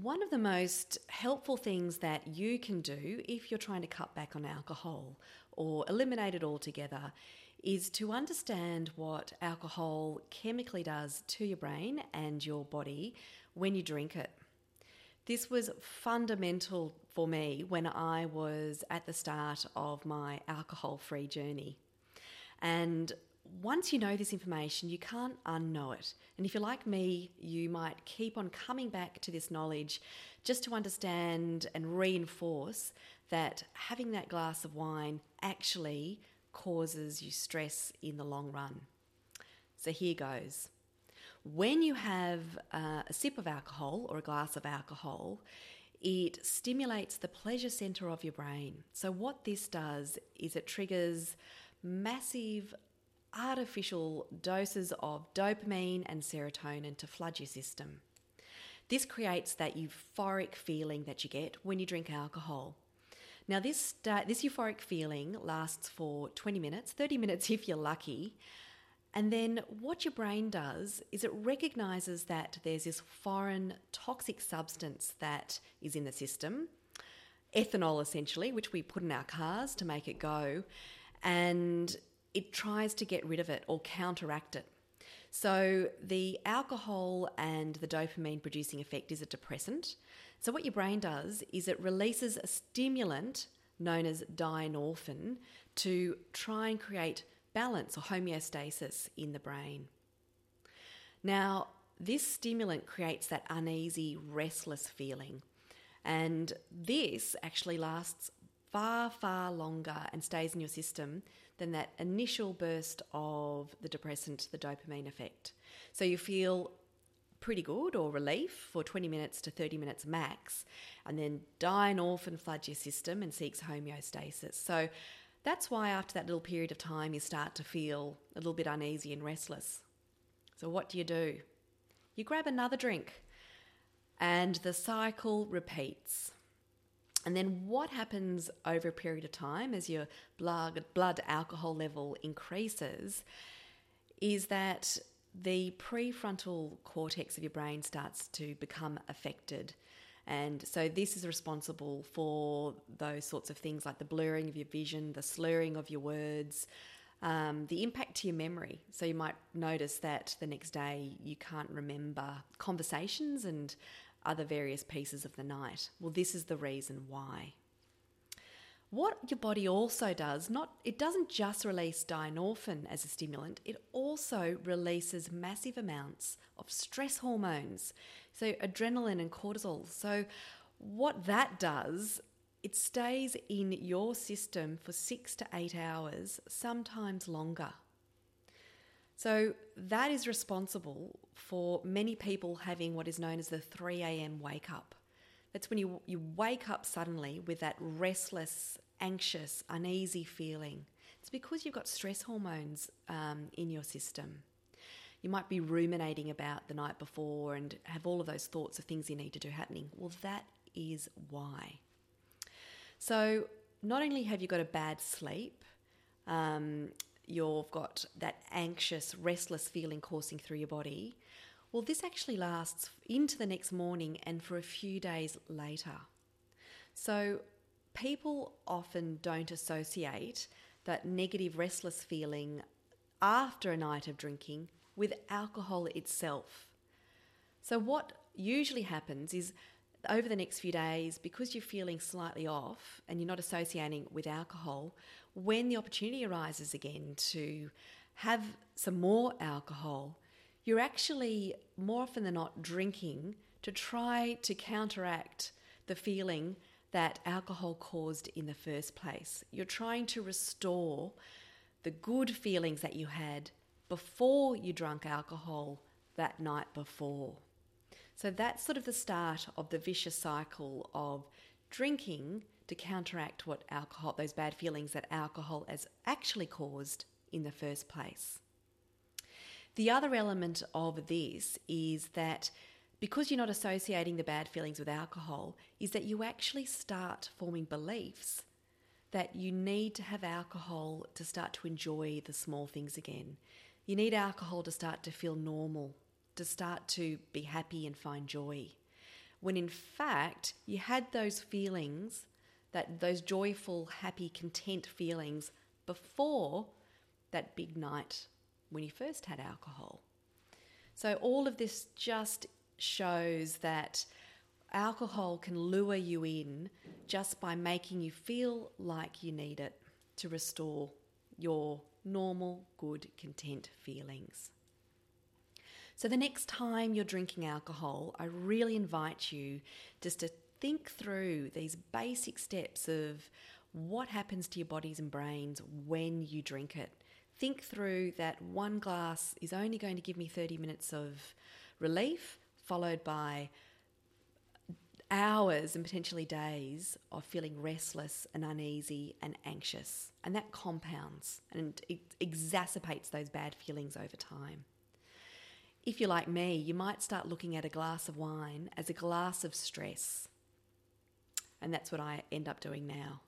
One of the most helpful things that you can do if you're trying to cut back on alcohol or eliminate it altogether is to understand what alcohol chemically does to your brain and your body when you drink it. This was fundamental for me when I was at the start of my alcohol free journey. And once you know this information, you can't unknow it. And if you're like me, you might keep on coming back to this knowledge just to understand and reinforce that having that glass of wine actually causes you stress in the long run. So here goes. When you have uh, a sip of alcohol or a glass of alcohol, it stimulates the pleasure center of your brain. So, what this does is it triggers massive artificial doses of dopamine and serotonin to flood your system. This creates that euphoric feeling that you get when you drink alcohol. Now, this, uh, this euphoric feeling lasts for 20 minutes, 30 minutes if you're lucky. And then what your brain does is it recognizes that there's this foreign toxic substance that is in the system, ethanol essentially, which we put in our cars to make it go. And it tries to get rid of it or counteract it. So, the alcohol and the dopamine producing effect is a depressant. So, what your brain does is it releases a stimulant known as dynorphin to try and create balance or homeostasis in the brain. Now, this stimulant creates that uneasy, restless feeling. And this actually lasts far, far longer and stays in your system than that initial burst of the depressant, the dopamine effect. So you feel pretty good or relief for 20 minutes to 30 minutes max, and then dynorphin floods your system and seeks homeostasis. So that's why after that little period of time, you start to feel a little bit uneasy and restless. So, what do you do? You grab another drink, and the cycle repeats. And then what happens over a period of time as your blood, blood alcohol level increases is that the prefrontal cortex of your brain starts to become affected. And so this is responsible for those sorts of things like the blurring of your vision, the slurring of your words, um, the impact to your memory. So you might notice that the next day you can't remember conversations and other various pieces of the night. Well, this is the reason why. What your body also does, not it doesn't just release dynorphin as a stimulant, it also releases massive amounts of stress hormones, so adrenaline and cortisol. So what that does, it stays in your system for 6 to 8 hours, sometimes longer. So that is responsible for many people having what is known as the 3 a.m. wake up. That's when you, you wake up suddenly with that restless, anxious, uneasy feeling. It's because you've got stress hormones um, in your system. You might be ruminating about the night before and have all of those thoughts of things you need to do happening. Well, that is why. So, not only have you got a bad sleep, um, you've got that anxious, restless feeling coursing through your body, well, this actually lasts into the next morning and for a few days later. So, people often don't associate that negative, restless feeling after a night of drinking with alcohol itself. So, what usually happens is over the next few days, because you're feeling slightly off and you're not associating with alcohol, when the opportunity arises again to have some more alcohol, you're actually more often than not drinking to try to counteract the feeling that alcohol caused in the first place. You're trying to restore the good feelings that you had before you drank alcohol that night before. So that's sort of the start of the vicious cycle of drinking to counteract what alcohol, those bad feelings that alcohol has actually caused in the first place. The other element of this is that because you're not associating the bad feelings with alcohol, is that you actually start forming beliefs that you need to have alcohol to start to enjoy the small things again. You need alcohol to start to feel normal, to start to be happy and find joy. when in fact you had those feelings, that those joyful, happy, content feelings before that big night when you first had alcohol. So all of this just shows that alcohol can lure you in just by making you feel like you need it to restore your normal, good, content feelings. So, the next time you're drinking alcohol, I really invite you just to think through these basic steps of what happens to your bodies and brains when you drink it. Think through that one glass is only going to give me 30 minutes of relief, followed by hours and potentially days of feeling restless and uneasy and anxious. And that compounds and it exacerbates those bad feelings over time. If you're like me, you might start looking at a glass of wine as a glass of stress. And that's what I end up doing now.